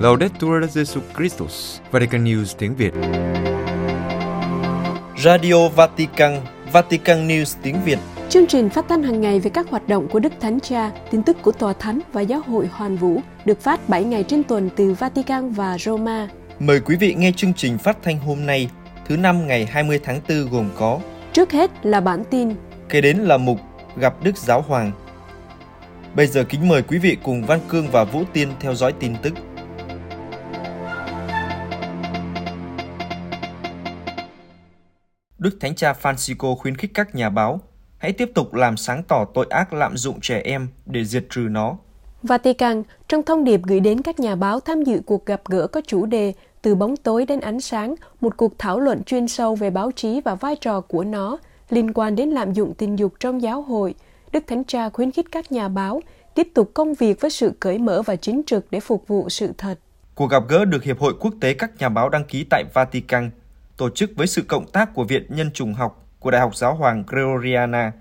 Laudetur Jesu Christus, Vatican News tiếng Việt. Radio Vatican, Vatican News tiếng Việt. Chương trình phát thanh hàng ngày về các hoạt động của Đức Thánh Cha, tin tức của Tòa Thánh và Giáo hội Hoàn Vũ được phát 7 ngày trên tuần từ Vatican và Roma. Mời quý vị nghe chương trình phát thanh hôm nay, thứ năm ngày 20 tháng 4 gồm có Trước hết là bản tin, Kế đến là mục Gặp Đức Giáo Hoàng. Bây giờ kính mời quý vị cùng Văn Cương và Vũ Tiên theo dõi tin tức. Đức Thánh Cha Francisco khuyến khích các nhà báo hãy tiếp tục làm sáng tỏ tội ác lạm dụng trẻ em để diệt trừ nó. Vatican trong thông điệp gửi đến các nhà báo tham dự cuộc gặp gỡ có chủ đề Từ bóng tối đến ánh sáng, một cuộc thảo luận chuyên sâu về báo chí và vai trò của nó liên quan đến lạm dụng tình dục trong giáo hội. Đức Thánh Cha khuyến khích các nhà báo tiếp tục công việc với sự cởi mở và chính trực để phục vụ sự thật. Cuộc gặp gỡ được Hiệp hội Quốc tế các nhà báo đăng ký tại Vatican tổ chức với sự cộng tác của Viện Nhân chủng học của Đại học Giáo hoàng Gregoriana.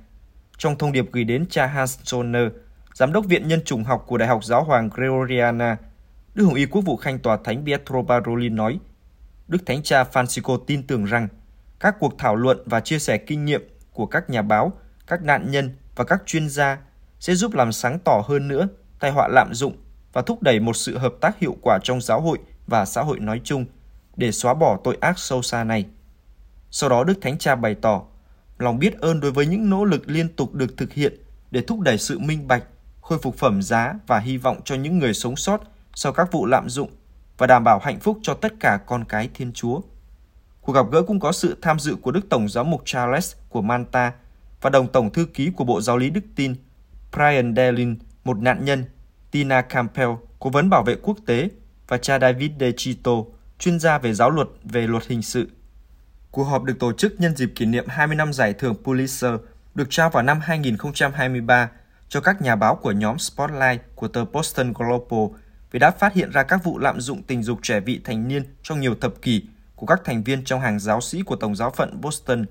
Trong thông điệp gửi đến cha Hans Stoner, Giám đốc Viện Nhân chủng học của Đại học Giáo hoàng Gregoriana, Đức Hồng Y Quốc vụ Khanh Tòa Thánh Pietro Parolin nói, Đức Thánh Cha Francisco tin tưởng rằng các cuộc thảo luận và chia sẻ kinh nghiệm của các nhà báo, các nạn nhân và các chuyên gia sẽ giúp làm sáng tỏ hơn nữa tai họa lạm dụng và thúc đẩy một sự hợp tác hiệu quả trong giáo hội và xã hội nói chung để xóa bỏ tội ác sâu xa này. Sau đó Đức Thánh Cha bày tỏ lòng biết ơn đối với những nỗ lực liên tục được thực hiện để thúc đẩy sự minh bạch, khôi phục phẩm giá và hy vọng cho những người sống sót sau các vụ lạm dụng và đảm bảo hạnh phúc cho tất cả con cái Thiên Chúa. Cuộc gặp gỡ cũng có sự tham dự của Đức Tổng giám mục Charles của Manta và đồng tổng thư ký của Bộ Giáo lý Đức Tin Brian Delin, một nạn nhân, Tina Campbell, cố vấn bảo vệ quốc tế và cha David De Chito, chuyên gia về giáo luật về luật hình sự. Cuộc họp được tổ chức nhân dịp kỷ niệm 20 năm giải thưởng Pulitzer được trao vào năm 2023 cho các nhà báo của nhóm Spotlight của tờ Boston Global vì đã phát hiện ra các vụ lạm dụng tình dục trẻ vị thành niên trong nhiều thập kỷ của các thành viên trong hàng giáo sĩ của Tổng giáo phận Boston.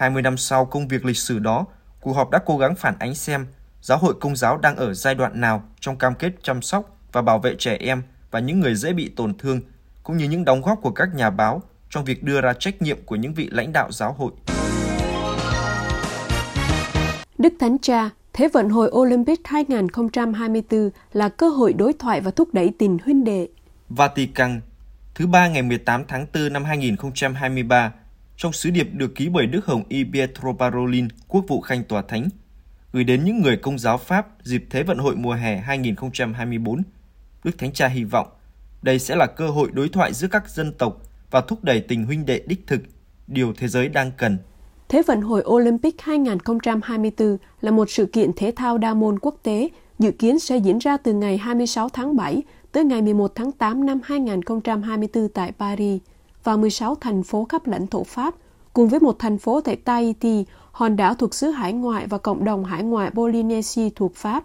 20 năm sau công việc lịch sử đó, cuộc họp đã cố gắng phản ánh xem giáo hội công giáo đang ở giai đoạn nào trong cam kết chăm sóc và bảo vệ trẻ em và những người dễ bị tổn thương, cũng như những đóng góp của các nhà báo trong việc đưa ra trách nhiệm của những vị lãnh đạo giáo hội. Đức Thánh Cha, Thế vận hội Olympic 2024 là cơ hội đối thoại và thúc đẩy tình huynh đệ. Vatican, thứ ba ngày 18 tháng 4 năm 2023, trong sứ điệp được ký bởi Đức Hồng Y Pietro Parolin, Quốc vụ Khanh Tòa Thánh, gửi đến những người công giáo Pháp dịp Thế vận hội mùa hè 2024. Đức Thánh Cha hy vọng đây sẽ là cơ hội đối thoại giữa các dân tộc và thúc đẩy tình huynh đệ đích thực, điều thế giới đang cần. Thế vận hội Olympic 2024 là một sự kiện thể thao đa môn quốc tế dự kiến sẽ diễn ra từ ngày 26 tháng 7 tới ngày 11 tháng 8 năm 2024 tại Paris và 16 thành phố khắp lãnh thổ Pháp, cùng với một thành phố tại Tahiti, hòn đảo thuộc xứ hải ngoại và cộng đồng hải ngoại Polynesia thuộc Pháp.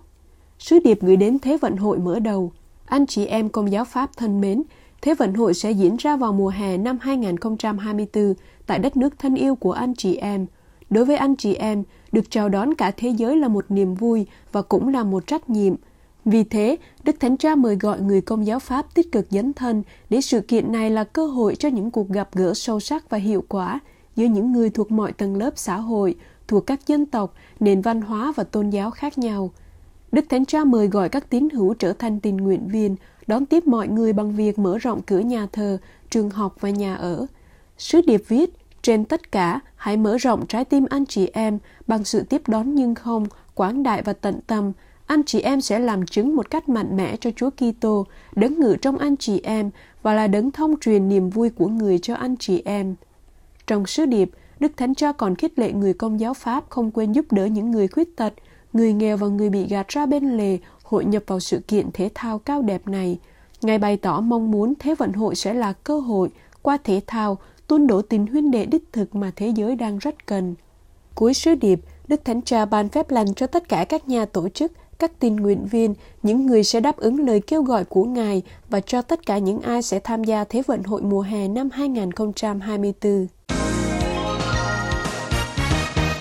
Sứ điệp gửi đến Thế vận hội mở đầu. Anh chị em công giáo Pháp thân mến, Thế vận hội sẽ diễn ra vào mùa hè năm 2024 tại đất nước thân yêu của anh chị em. Đối với anh chị em, được chào đón cả thế giới là một niềm vui và cũng là một trách nhiệm. Vì thế, Đức Thánh Cha mời gọi người công giáo Pháp tích cực dấn thân để sự kiện này là cơ hội cho những cuộc gặp gỡ sâu sắc và hiệu quả giữa những người thuộc mọi tầng lớp xã hội, thuộc các dân tộc, nền văn hóa và tôn giáo khác nhau. Đức Thánh Cha mời gọi các tín hữu trở thành tình nguyện viên, đón tiếp mọi người bằng việc mở rộng cửa nhà thờ, trường học và nhà ở. Sứ điệp viết, trên tất cả, hãy mở rộng trái tim anh chị em bằng sự tiếp đón nhưng không, quảng đại và tận tâm. Anh chị em sẽ làm chứng một cách mạnh mẽ cho Chúa Kitô, đấng ngự trong anh chị em và là đấng thông truyền niềm vui của người cho anh chị em. Trong sứ điệp, Đức Thánh Cha còn khích lệ người công giáo Pháp không quên giúp đỡ những người khuyết tật, người nghèo và người bị gạt ra bên lề hội nhập vào sự kiện thể thao cao đẹp này. Ngài bày tỏ mong muốn Thế vận hội sẽ là cơ hội qua thể thao tuôn đổ tình huynh đệ đích thực mà thế giới đang rất cần. Cuối sứ điệp, Đức Thánh Cha ban phép lành cho tất cả các nhà tổ chức, các tình nguyện viên, những người sẽ đáp ứng lời kêu gọi của Ngài và cho tất cả những ai sẽ tham gia Thế vận hội mùa hè năm 2024.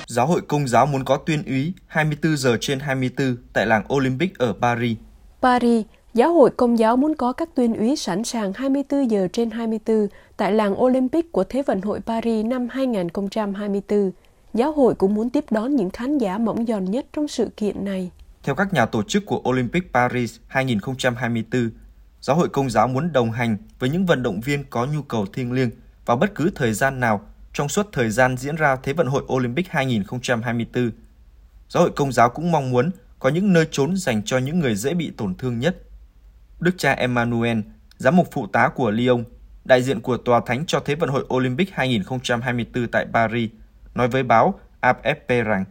Giáo hội Công giáo muốn có tuyên úy 24 giờ trên 24 tại làng Olympic ở Paris. Paris, Giáo hội Công giáo muốn có các tuyên úy sẵn sàng 24 giờ trên 24 tại làng Olympic của Thế vận hội Paris năm 2024. Giáo hội cũng muốn tiếp đón những khán giả mỏng giòn nhất trong sự kiện này. Theo các nhà tổ chức của Olympic Paris 2024, Giáo hội Công giáo muốn đồng hành với những vận động viên có nhu cầu thiêng liêng vào bất cứ thời gian nào trong suốt thời gian diễn ra Thế vận hội Olympic 2024. Giáo hội Công giáo cũng mong muốn có những nơi trốn dành cho những người dễ bị tổn thương nhất. Đức cha Emmanuel, giám mục phụ tá của Lyon, đại diện của Tòa Thánh cho Thế vận hội Olympic 2024 tại Paris, nói với báo AFP rằng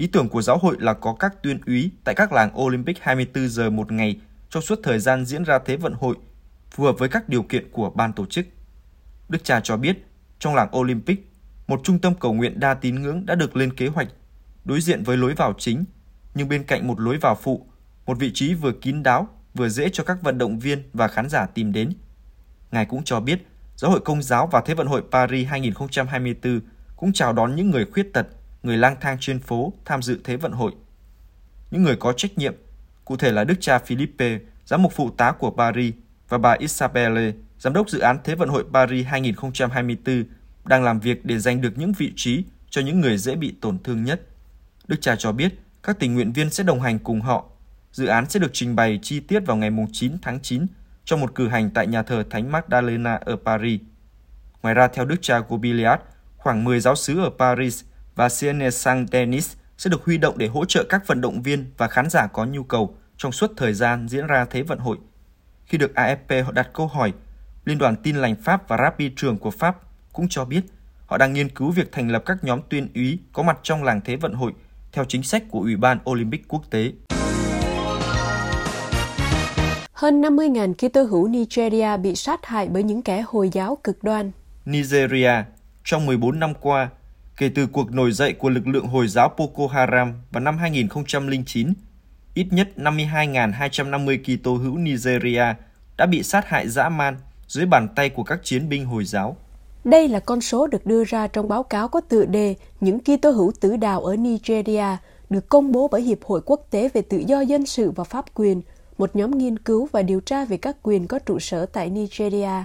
ý tưởng của giáo hội là có các tuyên úy tại các làng Olympic 24 giờ một ngày trong suốt thời gian diễn ra Thế vận hội, phù hợp với các điều kiện của ban tổ chức. Đức cha cho biết, trong làng Olympic, một trung tâm cầu nguyện đa tín ngưỡng đã được lên kế hoạch, đối diện với lối vào chính, nhưng bên cạnh một lối vào phụ, một vị trí vừa kín đáo, vừa dễ cho các vận động viên và khán giả tìm đến. Ngài cũng cho biết, Giáo hội Công giáo và Thế vận hội Paris 2024 cũng chào đón những người khuyết tật, người lang thang trên phố tham dự Thế vận hội. Những người có trách nhiệm, cụ thể là Đức cha Philippe, giám mục phụ tá của Paris, và bà Isabelle, giám đốc dự án Thế vận hội Paris 2024, đang làm việc để giành được những vị trí cho những người dễ bị tổn thương nhất. Đức cha cho biết các tình nguyện viên sẽ đồng hành cùng họ. Dự án sẽ được trình bày chi tiết vào ngày 9 tháng 9 trong một cử hành tại nhà thờ Thánh Magdalena ở Paris. Ngoài ra, theo Đức cha Gobiliad, khoảng 10 giáo sứ ở Paris và Sienne Saint-Denis sẽ được huy động để hỗ trợ các vận động viên và khán giả có nhu cầu trong suốt thời gian diễn ra Thế vận hội. Khi được AFP đặt câu hỏi, Liên đoàn Tin lành Pháp và Rabbi trường của Pháp cũng cho biết họ đang nghiên cứu việc thành lập các nhóm tuyên úy có mặt trong làng Thế vận hội theo chính sách của Ủy ban Olympic quốc tế. Hơn 50.000 Kitô hữu Nigeria bị sát hại bởi những kẻ Hồi giáo cực đoan. Nigeria, trong 14 năm qua, kể từ cuộc nổi dậy của lực lượng Hồi giáo Boko Haram vào năm 2009, ít nhất 52.250 Kitô hữu Nigeria đã bị sát hại dã man dưới bàn tay của các chiến binh Hồi giáo. Đây là con số được đưa ra trong báo cáo có tựa đề Những Kitô hữu tử đạo ở Nigeria được công bố bởi Hiệp hội Quốc tế về Tự do Dân sự và Pháp quyền, một nhóm nghiên cứu và điều tra về các quyền có trụ sở tại Nigeria.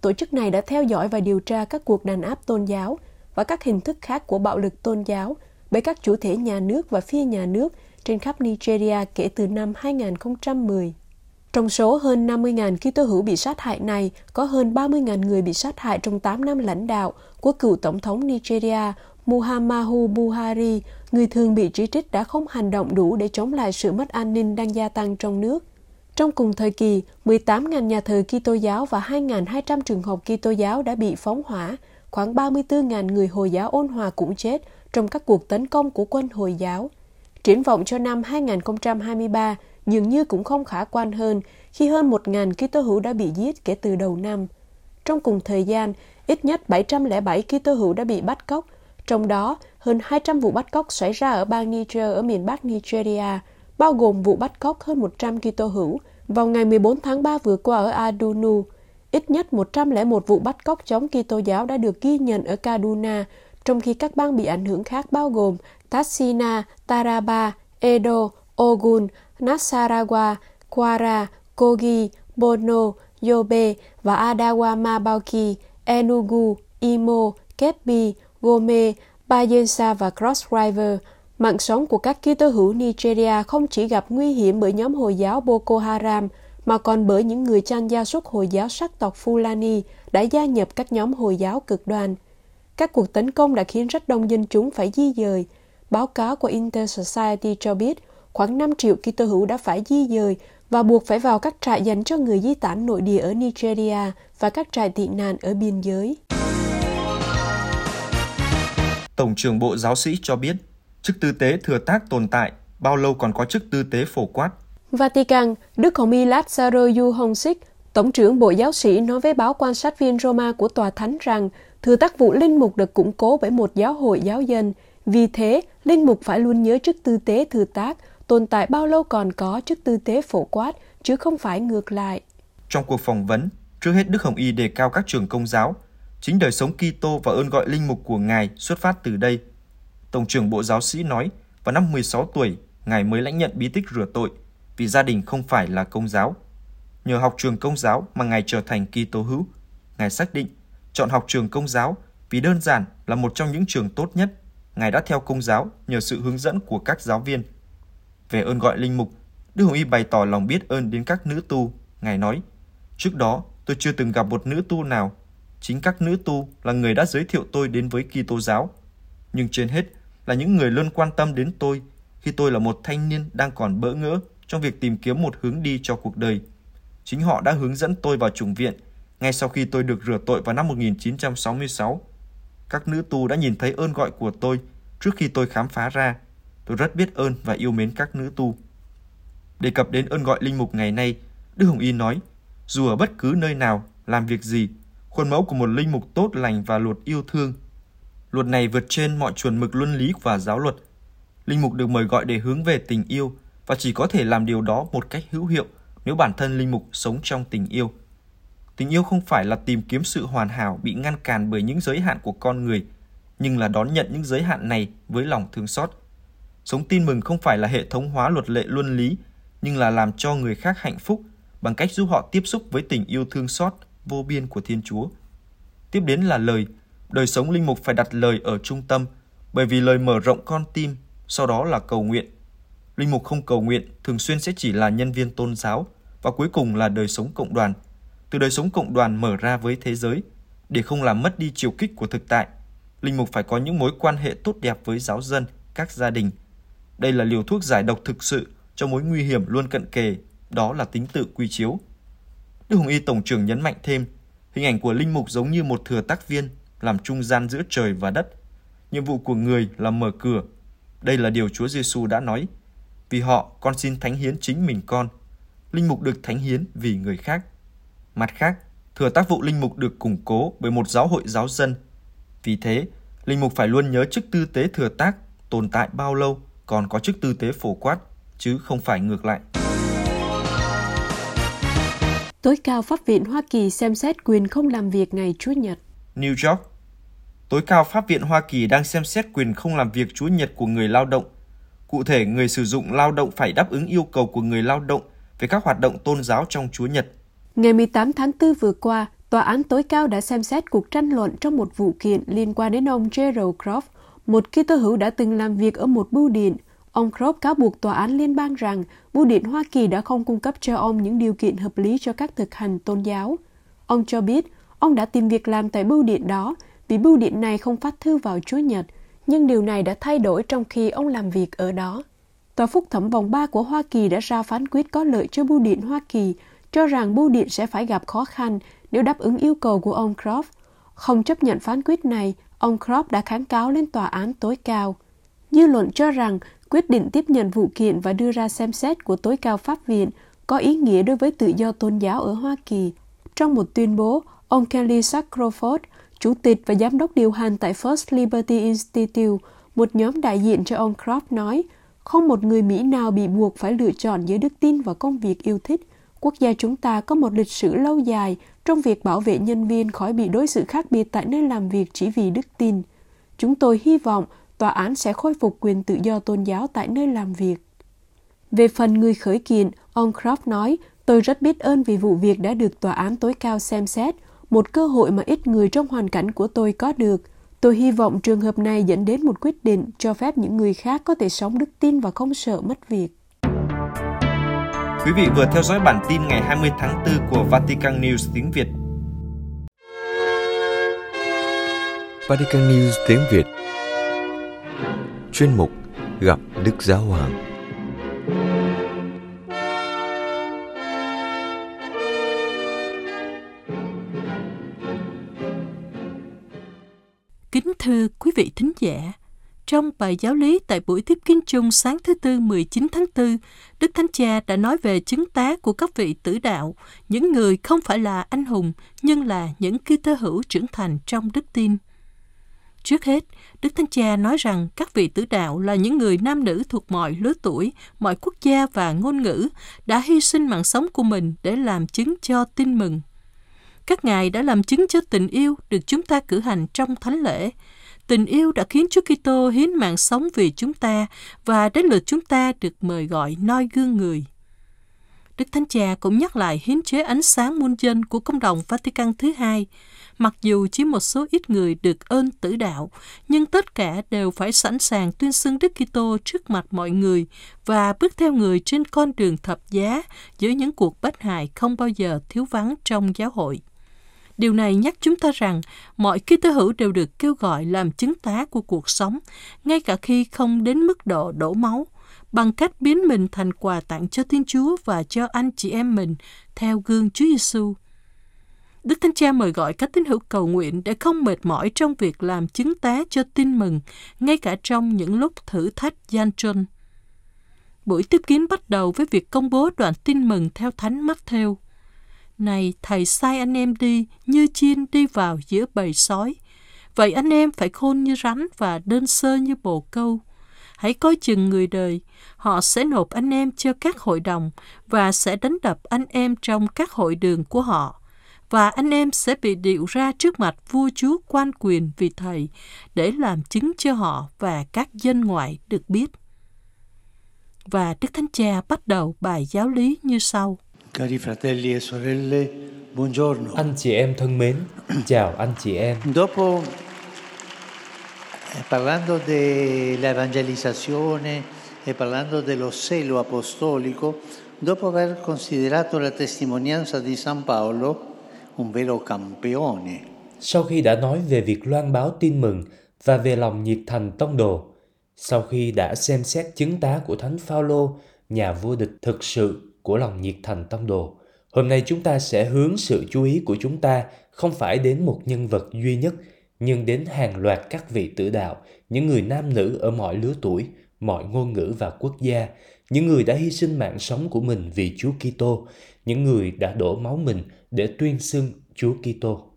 Tổ chức này đã theo dõi và điều tra các cuộc đàn áp tôn giáo và các hình thức khác của bạo lực tôn giáo bởi các chủ thể nhà nước và phi nhà nước trên khắp Nigeria kể từ năm 2010. Trong số hơn 50.000 Kitô hữu bị sát hại này, có hơn 30.000 người bị sát hại trong 8 năm lãnh đạo của cựu tổng thống Nigeria Muhammadu Buhari, người thường bị chỉ trích đã không hành động đủ để chống lại sự mất an ninh đang gia tăng trong nước. Trong cùng thời kỳ, 18.000 nhà thờ Kitô giáo và 2.200 trường học Kitô giáo đã bị phóng hỏa, khoảng 34.000 người Hồi giáo ôn hòa cũng chết trong các cuộc tấn công của quân Hồi giáo. Triển vọng cho năm 2023 dường như cũng không khả quan hơn khi hơn 1.000 Kitô hữu đã bị giết kể từ đầu năm. Trong cùng thời gian, ít nhất 707 Kitô hữu đã bị bắt cóc, trong đó hơn 200 vụ bắt cóc xảy ra ở bang Niger ở miền Bắc Nigeria, bao gồm vụ bắt cóc hơn 100 Kitô hữu vào ngày 14 tháng 3 vừa qua ở Adunu. Ít nhất 101 vụ bắt cóc chống Kitô giáo đã được ghi nhận ở Kaduna, trong khi các bang bị ảnh hưởng khác bao gồm Tassina, Taraba, Edo, Ogun, Nasarawa, Kwara, Kogi, Bono, Yobe và Adawama Bauchi, Enugu, Imo, Kebbi, Gome, Bayelsa và Cross River. Mạng sống của các Kitô hữu Nigeria không chỉ gặp nguy hiểm bởi nhóm Hồi giáo Boko Haram, mà còn bởi những người chan gia súc Hồi giáo sắc tộc Fulani đã gia nhập các nhóm Hồi giáo cực đoan. Các cuộc tấn công đã khiến rất đông dân chúng phải di dời. Báo cáo của Inter-Society cho biết khoảng 5 triệu Kitô hữu đã phải di dời và buộc phải vào các trại dành cho người di tản nội địa ở Nigeria và các trại tị nạn ở biên giới. Tổng trưởng Bộ Giáo sĩ cho biết, chức tư tế thừa tác tồn tại, bao lâu còn có chức tư tế phổ quát. Vatican, Đức Hồng Y Lazaro Yuhonsik, Tổng trưởng Bộ Giáo sĩ nói với báo quan sát viên Roma của Tòa Thánh rằng thừa tác vụ linh mục được củng cố bởi một giáo hội giáo dân. Vì thế, linh mục phải luôn nhớ chức tư tế thừa tác, tồn tại bao lâu còn có chức tư tế phổ quát, chứ không phải ngược lại. Trong cuộc phỏng vấn, trước hết Đức Hồng Y đề cao các trường công giáo, chính đời sống Kitô và ơn gọi linh mục của Ngài xuất phát từ đây. Tổng trưởng Bộ Giáo sĩ nói, vào năm 16 tuổi, Ngài mới lãnh nhận bí tích rửa tội vì gia đình không phải là công giáo. Nhờ học trường công giáo mà Ngài trở thành Kitô hữu. Ngài xác định chọn học trường công giáo vì đơn giản là một trong những trường tốt nhất. Ngài đã theo công giáo nhờ sự hướng dẫn của các giáo viên. Về ơn gọi linh mục, Đức Hồng Y bày tỏ lòng biết ơn đến các nữ tu. Ngài nói, trước đó tôi chưa từng gặp một nữ tu nào. Chính các nữ tu là người đã giới thiệu tôi đến với Kitô giáo. Nhưng trên hết là những người luôn quan tâm đến tôi khi tôi là một thanh niên đang còn bỡ ngỡ trong việc tìm kiếm một hướng đi cho cuộc đời. Chính họ đã hướng dẫn tôi vào chủng viện ngay sau khi tôi được rửa tội vào năm 1966. Các nữ tu đã nhìn thấy ơn gọi của tôi trước khi tôi khám phá ra. Tôi rất biết ơn và yêu mến các nữ tu. Đề cập đến ơn gọi linh mục ngày nay, Đức Hồng Y nói, dù ở bất cứ nơi nào, làm việc gì, khuôn mẫu của một linh mục tốt lành và luật yêu thương. Luật này vượt trên mọi chuẩn mực luân lý và giáo luật. Linh mục được mời gọi để hướng về tình yêu và chỉ có thể làm điều đó một cách hữu hiệu nếu bản thân linh mục sống trong tình yêu. Tình yêu không phải là tìm kiếm sự hoàn hảo bị ngăn cản bởi những giới hạn của con người, nhưng là đón nhận những giới hạn này với lòng thương xót. Sống tin mừng không phải là hệ thống hóa luật lệ luân lý, nhưng là làm cho người khác hạnh phúc bằng cách giúp họ tiếp xúc với tình yêu thương xót vô biên của Thiên Chúa. Tiếp đến là lời, đời sống linh mục phải đặt lời ở trung tâm, bởi vì lời mở rộng con tim, sau đó là cầu nguyện. Linh mục không cầu nguyện thường xuyên sẽ chỉ là nhân viên tôn giáo và cuối cùng là đời sống cộng đoàn. Từ đời sống cộng đoàn mở ra với thế giới, để không làm mất đi chiều kích của thực tại, linh mục phải có những mối quan hệ tốt đẹp với giáo dân, các gia đình. Đây là liều thuốc giải độc thực sự cho mối nguy hiểm luôn cận kề, đó là tính tự quy chiếu. Đức Hồng Y Tổng trưởng nhấn mạnh thêm, hình ảnh của linh mục giống như một thừa tác viên làm trung gian giữa trời và đất. Nhiệm vụ của người là mở cửa. Đây là điều Chúa Giêsu đã nói. Vì họ, con xin thánh hiến chính mình con. Linh mục được thánh hiến vì người khác. Mặt khác, thừa tác vụ linh mục được củng cố bởi một giáo hội giáo dân. Vì thế, linh mục phải luôn nhớ chức tư tế thừa tác tồn tại bao lâu còn có chức tư tế phổ quát, chứ không phải ngược lại. Tối cao Pháp viện Hoa Kỳ xem xét quyền không làm việc ngày Chủ nhật. New York Tối cao Pháp viện Hoa Kỳ đang xem xét quyền không làm việc Chủ nhật của người lao động. Cụ thể, người sử dụng lao động phải đáp ứng yêu cầu của người lao động về các hoạt động tôn giáo trong Chúa Nhật. Ngày 18 tháng 4 vừa qua, Tòa án tối cao đã xem xét cuộc tranh luận trong một vụ kiện liên quan đến ông Gerald Croft, một Kitô hữu đã từng làm việc ở một bưu điện. Ông Croft cáo buộc tòa án liên bang rằng bưu điện Hoa Kỳ đã không cung cấp cho ông những điều kiện hợp lý cho các thực hành tôn giáo. Ông cho biết ông đã tìm việc làm tại bưu điện đó vì bưu điện này không phát thư vào Chúa Nhật, nhưng điều này đã thay đổi trong khi ông làm việc ở đó. Tòa phúc thẩm vòng 3 của Hoa Kỳ đã ra phán quyết có lợi cho bưu điện Hoa Kỳ, cho rằng bưu điện sẽ phải gặp khó khăn nếu đáp ứng yêu cầu của ông Croft. Không chấp nhận phán quyết này, ông Croft đã kháng cáo lên tòa án tối cao. Dư luận cho rằng quyết định tiếp nhận vụ kiện và đưa ra xem xét của tối cao pháp viện có ý nghĩa đối với tự do tôn giáo ở Hoa Kỳ. Trong một tuyên bố, ông Kelly Sacroford, chủ tịch và giám đốc điều hành tại First Liberty Institute, một nhóm đại diện cho ông Croft nói, không một người Mỹ nào bị buộc phải lựa chọn giữa đức tin và công việc yêu thích. Quốc gia chúng ta có một lịch sử lâu dài trong việc bảo vệ nhân viên khỏi bị đối xử khác biệt tại nơi làm việc chỉ vì đức tin. Chúng tôi hy vọng tòa án sẽ khôi phục quyền tự do tôn giáo tại nơi làm việc. Về phần người khởi kiện, ông Croft nói, tôi rất biết ơn vì vụ việc đã được tòa án tối cao xem xét, một cơ hội mà ít người trong hoàn cảnh của tôi có được. Tôi hy vọng trường hợp này dẫn đến một quyết định cho phép những người khác có thể sống đức tin và không sợ mất việc. Quý vị vừa theo dõi bản tin ngày 20 tháng 4 của Vatican News tiếng Việt. Vatican News tiếng Việt Chuyên mục Gặp Đức Giáo Hoàng thưa quý vị thính giả, trong bài giáo lý tại buổi tiếp kiến chung sáng thứ Tư 19 tháng 4, Đức Thánh Cha đã nói về chứng tá của các vị tử đạo, những người không phải là anh hùng, nhưng là những ký tơ hữu trưởng thành trong đức tin. Trước hết, Đức Thánh Cha nói rằng các vị tử đạo là những người nam nữ thuộc mọi lứa tuổi, mọi quốc gia và ngôn ngữ, đã hy sinh mạng sống của mình để làm chứng cho tin mừng. Các ngài đã làm chứng cho tình yêu được chúng ta cử hành trong thánh lễ, Tình yêu đã khiến Chúa Kitô hiến mạng sống vì chúng ta và đến lượt chúng ta được mời gọi noi gương người. Đức Thánh Cha cũng nhắc lại hiến chế ánh sáng muôn dân của công đồng Vatican thứ hai. Mặc dù chỉ một số ít người được ơn tử đạo, nhưng tất cả đều phải sẵn sàng tuyên xưng Đức Kitô trước mặt mọi người và bước theo người trên con đường thập giá giữa những cuộc bất hại không bao giờ thiếu vắng trong giáo hội. Điều này nhắc chúng ta rằng mọi Kitô hữu đều được kêu gọi làm chứng tá của cuộc sống, ngay cả khi không đến mức độ đổ máu, bằng cách biến mình thành quà tặng cho Thiên Chúa và cho anh chị em mình theo gương Chúa Giêsu. Đức Thánh Cha mời gọi các tín hữu cầu nguyện để không mệt mỏi trong việc làm chứng tá cho tin mừng, ngay cả trong những lúc thử thách gian truân. Buổi tiếp kiến bắt đầu với việc công bố đoạn tin mừng theo Thánh Matthew. Này, thầy sai anh em đi như chiên đi vào giữa bầy sói. Vậy anh em phải khôn như rắn và đơn sơ như bồ câu. Hãy coi chừng người đời, họ sẽ nộp anh em cho các hội đồng và sẽ đánh đập anh em trong các hội đường của họ. Và anh em sẽ bị điệu ra trước mặt vua chúa quan quyền vì thầy để làm chứng cho họ và các dân ngoại được biết. Và Đức Thánh Cha bắt đầu bài giáo lý như sau. Cari fratelli e sorelle, buongiorno. Anh chị em thân mến, chào anh chị em. Dopo, eh, parlando della evangelizzazione e parlando dello selo apostolico, dopo aver considerato la testimonianza di San Paolo, un vero campione, Sau khi đã nói về việc loan báo tin mừng và về lòng nhiệt thành tông đồ, sau khi đã xem xét chứng tá của Thánh Phaolô, nhà vô địch thực sự của lòng nhiệt thành tông đồ, hôm nay chúng ta sẽ hướng sự chú ý của chúng ta không phải đến một nhân vật duy nhất, nhưng đến hàng loạt các vị tử đạo, những người nam nữ ở mọi lứa tuổi, mọi ngôn ngữ và quốc gia, những người đã hy sinh mạng sống của mình vì Chúa Kitô, những người đã đổ máu mình để tuyên xưng Chúa Kitô.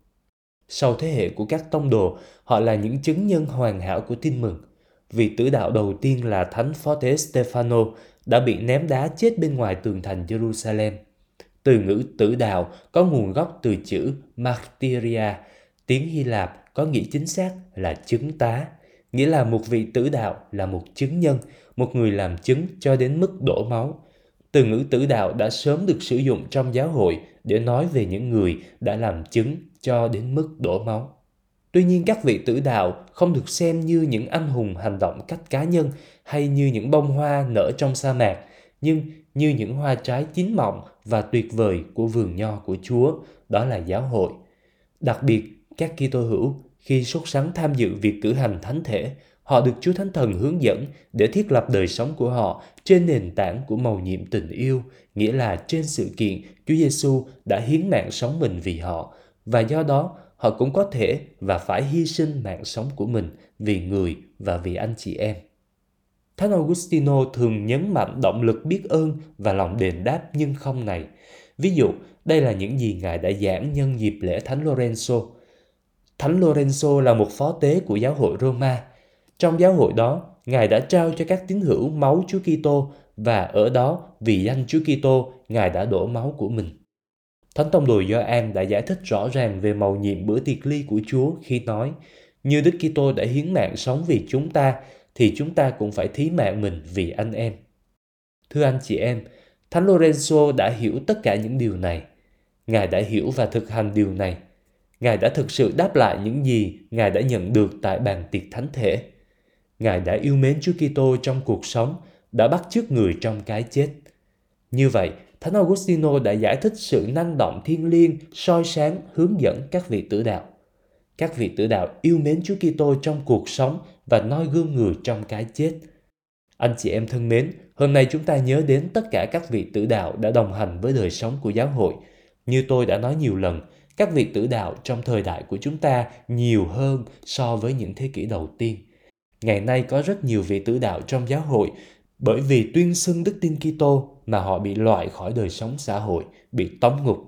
Sau thế hệ của các tông đồ, họ là những chứng nhân hoàn hảo của tin mừng. Vị tử đạo đầu tiên là Thánh Phó Tế Stefano đã bị ném đá chết bên ngoài tường thành Jerusalem. Từ ngữ tử đạo có nguồn gốc từ chữ martyria, tiếng Hy Lạp có nghĩa chính xác là chứng tá, nghĩa là một vị tử đạo là một chứng nhân, một người làm chứng cho đến mức đổ máu. Từ ngữ tử đạo đã sớm được sử dụng trong giáo hội để nói về những người đã làm chứng cho đến mức đổ máu. Tuy nhiên các vị tử đạo không được xem như những anh hùng hành động cách cá nhân hay như những bông hoa nở trong sa mạc, nhưng như những hoa trái chín mọng và tuyệt vời của vườn nho của Chúa, đó là giáo hội. Đặc biệt, các Kitô hữu khi sốt sắng tham dự việc cử hành thánh thể, họ được Chúa Thánh Thần hướng dẫn để thiết lập đời sống của họ trên nền tảng của mầu nhiệm tình yêu, nghĩa là trên sự kiện Chúa Giêsu đã hiến mạng sống mình vì họ và do đó họ cũng có thể và phải hy sinh mạng sống của mình vì người và vì anh chị em. Thánh Augustino thường nhấn mạnh động lực biết ơn và lòng đền đáp nhưng không này. Ví dụ, đây là những gì Ngài đã giảng nhân dịp lễ Thánh Lorenzo. Thánh Lorenzo là một phó tế của giáo hội Roma. Trong giáo hội đó, Ngài đã trao cho các tín hữu máu Chúa Kitô và ở đó vì danh Chúa Kitô, Ngài đã đổ máu của mình. Thánh Tông đồ Gioan đã giải thích rõ ràng về màu nhiệm bữa tiệc ly của Chúa khi nói: Như Đức Kitô đã hiến mạng sống vì chúng ta, thì chúng ta cũng phải thí mạng mình vì anh em. Thưa anh chị em, Thánh Lorenzo đã hiểu tất cả những điều này. Ngài đã hiểu và thực hành điều này. Ngài đã thực sự đáp lại những gì Ngài đã nhận được tại bàn tiệc thánh thể. Ngài đã yêu mến Chúa Kitô trong cuộc sống, đã bắt chước người trong cái chết. Như vậy, Thánh Augustino đã giải thích sự năng động thiên liêng, soi sáng, hướng dẫn các vị tử đạo. Các vị tử đạo yêu mến Chúa Kitô trong cuộc sống và noi gương người trong cái chết. Anh chị em thân mến, hôm nay chúng ta nhớ đến tất cả các vị tử đạo đã đồng hành với đời sống của giáo hội. Như tôi đã nói nhiều lần, các vị tử đạo trong thời đại của chúng ta nhiều hơn so với những thế kỷ đầu tiên. Ngày nay có rất nhiều vị tử đạo trong giáo hội bởi vì tuyên xưng đức tin Kitô mà họ bị loại khỏi đời sống xã hội, bị tống ngục.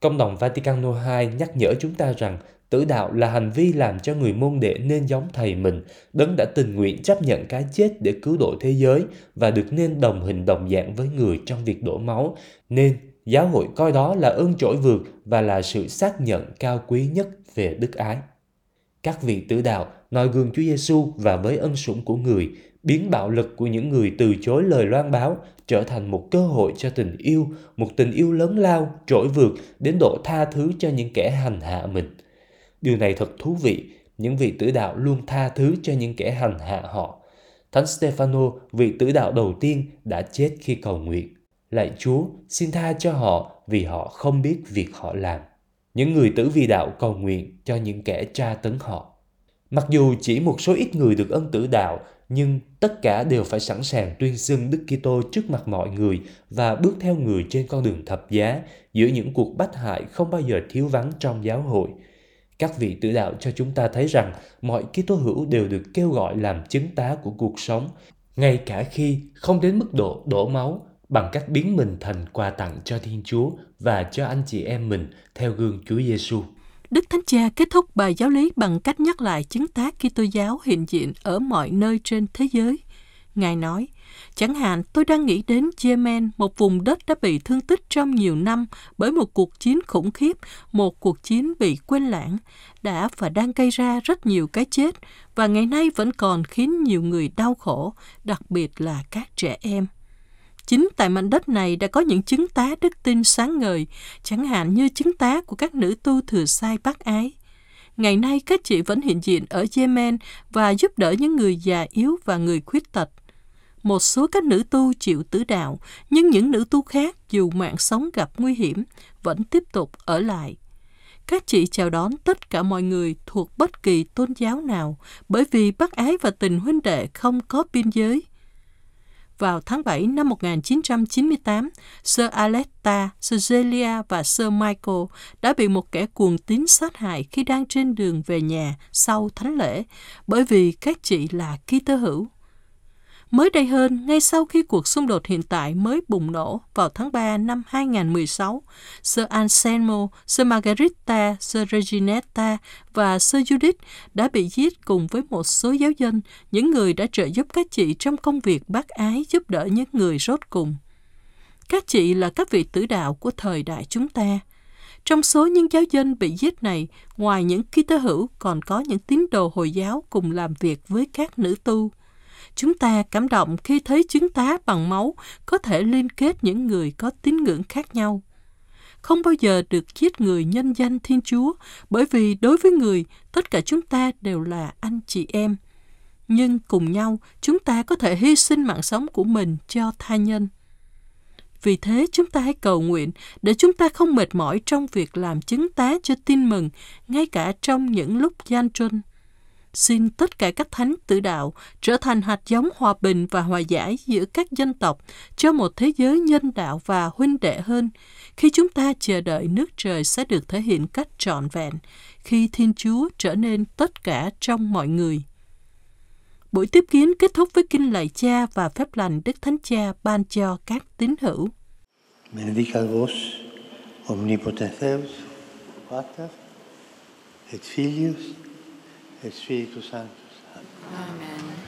Công đồng Vatican II nhắc nhở chúng ta rằng tử đạo là hành vi làm cho người môn đệ nên giống thầy mình, đấng đã tình nguyện chấp nhận cái chết để cứu độ thế giới và được nên đồng hình đồng dạng với người trong việc đổ máu, nên giáo hội coi đó là ơn trỗi vượt và là sự xác nhận cao quý nhất về đức ái. Các vị tử đạo noi gương Chúa Giêsu và với ân sủng của người, biến bạo lực của những người từ chối lời loan báo trở thành một cơ hội cho tình yêu, một tình yêu lớn lao, trỗi vượt đến độ tha thứ cho những kẻ hành hạ mình. Điều này thật thú vị, những vị tử đạo luôn tha thứ cho những kẻ hành hạ họ. Thánh Stefano, vị tử đạo đầu tiên, đã chết khi cầu nguyện. Lạy Chúa, xin tha cho họ vì họ không biết việc họ làm. Những người tử vi đạo cầu nguyện cho những kẻ tra tấn họ. Mặc dù chỉ một số ít người được ân tử đạo, nhưng tất cả đều phải sẵn sàng tuyên xưng Đức Kitô trước mặt mọi người và bước theo người trên con đường thập giá giữa những cuộc bách hại không bao giờ thiếu vắng trong giáo hội. Các vị tử đạo cho chúng ta thấy rằng mọi Kitô hữu đều được kêu gọi làm chứng tá của cuộc sống, ngay cả khi không đến mức độ đổ máu bằng cách biến mình thành quà tặng cho Thiên Chúa và cho anh chị em mình theo gương Chúa Giêsu. Đức Thánh Cha kết thúc bài giáo lý bằng cách nhắc lại chứng tá Kitô giáo hiện diện ở mọi nơi trên thế giới. Ngài nói, chẳng hạn tôi đang nghĩ đến Yemen, một vùng đất đã bị thương tích trong nhiều năm bởi một cuộc chiến khủng khiếp, một cuộc chiến bị quên lãng, đã và đang gây ra rất nhiều cái chết và ngày nay vẫn còn khiến nhiều người đau khổ, đặc biệt là các trẻ em. Chính tại mảnh đất này đã có những chứng tá đức tin sáng ngời, chẳng hạn như chứng tá của các nữ tu thừa sai bác ái. Ngày nay các chị vẫn hiện diện ở Yemen và giúp đỡ những người già yếu và người khuyết tật. Một số các nữ tu chịu tử đạo, nhưng những nữ tu khác dù mạng sống gặp nguy hiểm, vẫn tiếp tục ở lại. Các chị chào đón tất cả mọi người thuộc bất kỳ tôn giáo nào, bởi vì bác ái và tình huynh đệ không có biên giới – vào tháng 7 năm 1998, Sir Aletta, Sir Zelia và Sir Michael đã bị một kẻ cuồng tín sát hại khi đang trên đường về nhà sau thánh lễ, bởi vì các chị là Kitô hữu. Mới đây hơn, ngay sau khi cuộc xung đột hiện tại mới bùng nổ vào tháng 3 năm 2016, Sir Anselmo, Sir Margarita, Sir Reginetta và Sir Judith đã bị giết cùng với một số giáo dân, những người đã trợ giúp các chị trong công việc bác ái giúp đỡ những người rốt cùng. Các chị là các vị tử đạo của thời đại chúng ta. Trong số những giáo dân bị giết này, ngoài những Kitô hữu còn có những tín đồ Hồi giáo cùng làm việc với các nữ tu. Chúng ta cảm động khi thấy chứng tá bằng máu có thể liên kết những người có tín ngưỡng khác nhau. Không bao giờ được giết người nhân danh Thiên Chúa, bởi vì đối với người, tất cả chúng ta đều là anh chị em. Nhưng cùng nhau, chúng ta có thể hy sinh mạng sống của mình cho tha nhân. Vì thế chúng ta hãy cầu nguyện để chúng ta không mệt mỏi trong việc làm chứng tá cho tin mừng, ngay cả trong những lúc gian truân xin tất cả các thánh tử đạo trở thành hạt giống hòa bình và hòa giải giữa các dân tộc cho một thế giới nhân đạo và huynh đệ hơn khi chúng ta chờ đợi nước trời sẽ được thể hiện cách trọn vẹn khi Thiên Chúa trở nên tất cả trong mọi người. Buổi tiếp kiến kết thúc với kinh lạy cha và phép lành Đức Thánh Cha ban cho các tín hữu. Benedicat vos, omnipotens Deus, Pater, et Filius, Espírito Santo. Amém.